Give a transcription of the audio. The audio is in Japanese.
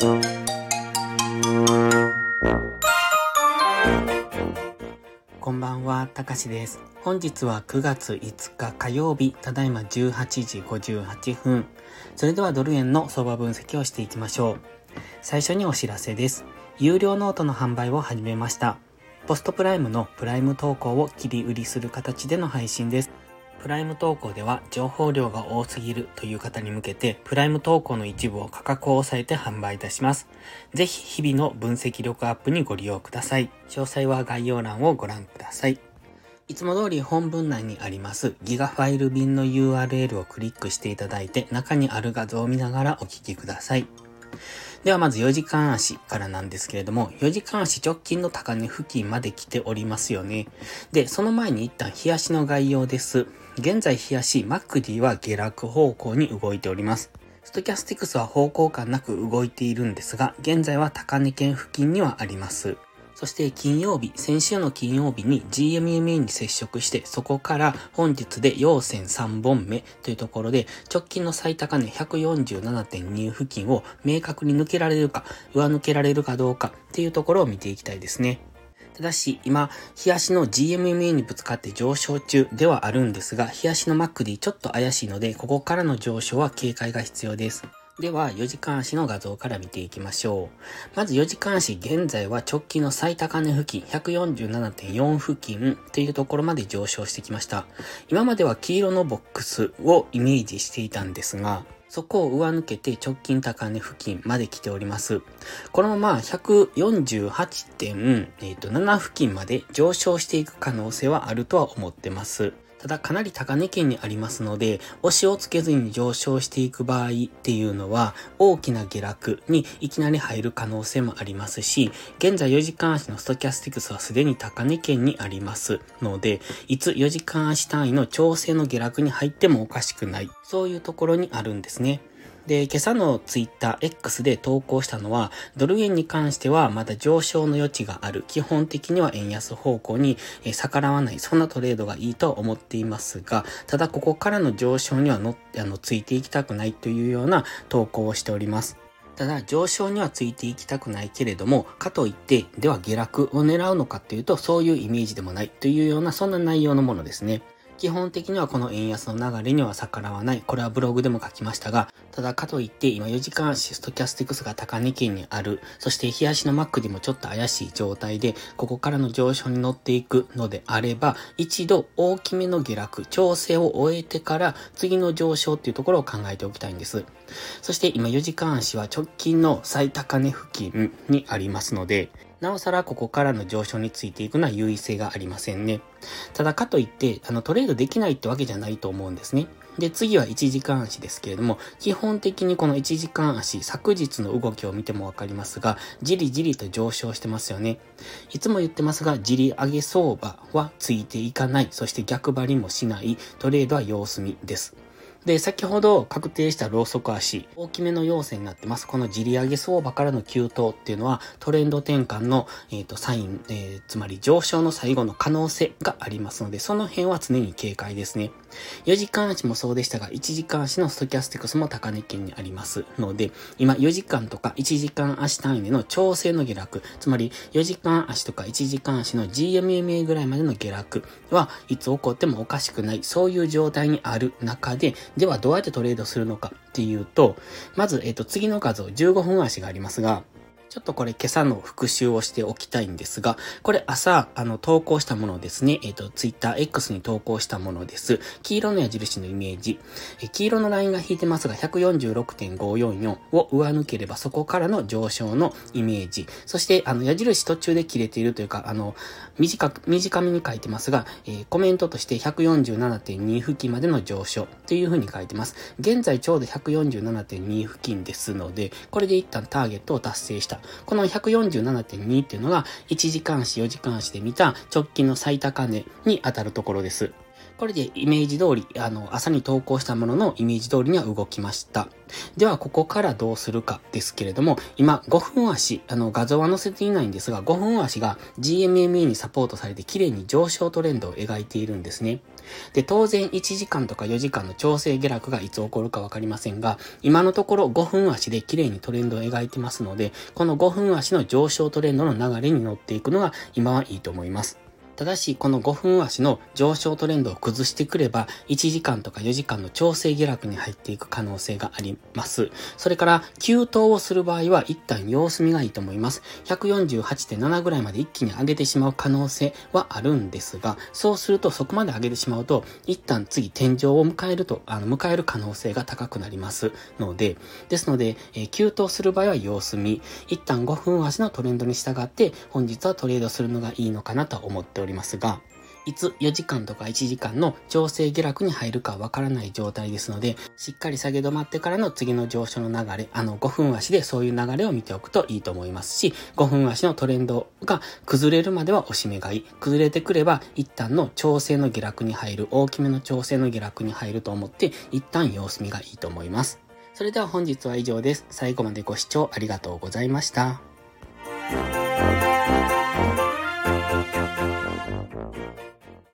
こんばんは、たかしです。本日は9月5日火曜日、ただいま18時58分。それではドル円の相場分析をしていきましょう。最初にお知らせです。有料ノートの販売を始めました。 PostPrime のプライム投稿を切り売りする形での配信です。プライム投稿では情報量が多すぎるという方に向けて、プライム投稿の一部を価格を抑えて販売いたします。ぜひ日々の分析力アップにご利用ください。詳細は概要欄をご覧ください。いつも通り本文内にありますギガファイル便の URL をクリックしていただいて中にある画像を見ながらお聞きください。ではまず4時間足からなんですけれども、4時間足直近の高値付近まで来ておりますよね。で、その前に一旦冷やしの概要です。現在冷やし、マックディは下落方向に動いております。ストキャスティクスは方向感なく動いているんですが、現在は高値圏付近にはあります。そして金曜日、先週の金曜日に GMMA に接触して、そこから本日で陽線3本目というところで、直近の最高値147.2付近を明確に抜けられるか、上抜けられるかどうかっていうところを見ていきたいですね。ただし、今、日足の GMMA にぶつかって上昇中ではあるんですが、日足の MacD ちょっと怪しいので、ここからの上昇は警戒が必要です。では、4時間足の画像から見ていきましょう。まず4時間足、現在は直近の最高値付近、147.4付近っていうところまで上昇してきました。今までは黄色のボックスをイメージしていたんですが、そこを上抜けて直近高値付近まで来ております。このまま148.7付近まで上昇していく可能性はあるとは思ってます。ただかなり高値圏にありますので、押しをつけずに上昇していく場合っていうのは、大きな下落にいきなり入る可能性もありますし、現在4時間足のストキャスティクスはすでに高値圏にありますので、いつ4時間足単位の調整の下落に入ってもおかしくない。そういうところにあるんですね。で、今朝のツイッター X で投稿したのは、ドル円に関してはまだ上昇の余地がある。基本的には円安方向に逆らわない。そんなトレードがいいと思っていますが、ただここからの上昇にはのあのついていきたくないというような投稿をしております。ただ上昇にはついていきたくないけれども、かといって、では下落を狙うのかっていうと、そういうイメージでもないというような、そんな内容のものですね。基本的にはこの円安の流れには逆らわない。これはブログでも書きましたが、ただかといって今4時間足ストキャスティクスが高値圏にある。そして日足のマックでもちょっと怪しい状態で、ここからの上昇に乗っていくのであれば、一度大きめの下落、調整を終えてから次の上昇っていうところを考えておきたいんです。そして今4時間足は直近の最高値付近にありますので、なおさらここからの上昇についていくのは優位性がありませんね。ただかといって、あのトレードできないってわけじゃないと思うんですね。で、次は1時間足ですけれども、基本的にこの1時間足、昨日の動きを見てもわかりますが、じりじりと上昇してますよね。いつも言ってますが、じり上げ相場はついていかない、そして逆張りもしない、トレードは様子見です。で、先ほど確定したローソク足、大きめの要線になってます。このじり上げ相場からの急騰っていうのは、トレンド転換の、えっ、ー、と、サイン、えー、つまり上昇の最後の可能性がありますので、その辺は常に警戒ですね。4時間足もそうでしたが、1時間足のストキャスティクスも高値圏にあります。ので、今4時間とか1時間足単位での調整の下落、つまり4時間足とか1時間足の GMMA ぐらいまでの下落はいつ起こってもおかしくない、そういう状態にある中で、ではどうやってトレードするのかっていうと、まず、えっ、と、次の画像、15分足がありますが、ちょっとこれ今朝の復習をしておきたいんですが、これ朝、あの、投稿したものですね。えっ、ー、と、ツイッター X に投稿したものです。黄色の矢印のイメージ。え黄色のラインが引いてますが、146.544を上抜ければそこからの上昇のイメージ。そして、あの、矢印途中で切れているというか、あの、短く、短めに書いてますが、えー、コメントとして147.2付近までの上昇という風に書いてます。現在ちょうど147.2付近ですので、これで一旦ターゲットを達成した。この147.2っていうのが1時間足、4時間足で見た直近の最高値に当たるところです。これでイメージ通り、あの、朝に投稿したもののイメージ通りには動きました。では、ここからどうするかですけれども、今、5分足、あの、画像は載せていないんですが、5分足が GMME にサポートされて綺麗に上昇トレンドを描いているんですね。で、当然1時間とか4時間の調整下落がいつ起こるかわかりませんが、今のところ5分足で綺麗にトレンドを描いてますので、この5分足の上昇トレンドの流れに乗っていくのが今はいいと思います。ただし、この5分足の上昇トレンドを崩してくれば、1時間とか4時間の調整下落に入っていく可能性があります。それから、急騰をする場合は、一旦様子見がいいと思います。148.7ぐらいまで一気に上げてしまう可能性はあるんですが、そうするとそこまで上げてしまうと、一旦次天井を迎えると、あの、迎える可能性が高くなりますので、ですので、えー、急騰する場合は様子見、一旦5分足のトレンドに従って、本日はトレードするのがいいのかなと思っております。りますが、いつ4時間とか1時間の調整下落に入るかわからない状態ですので、しっかり下げ止まってからの次の上昇の流れ、あの5分足でそういう流れを見ておくといいと思いますし、5分足のトレンドが崩れるまでは押し目買い、崩れてくれば一旦の調整の下落に入る、大きめの調整の下落に入ると思って、一旦様子見がいいと思います。それでは本日は以上です。最後までご視聴ありがとうございました。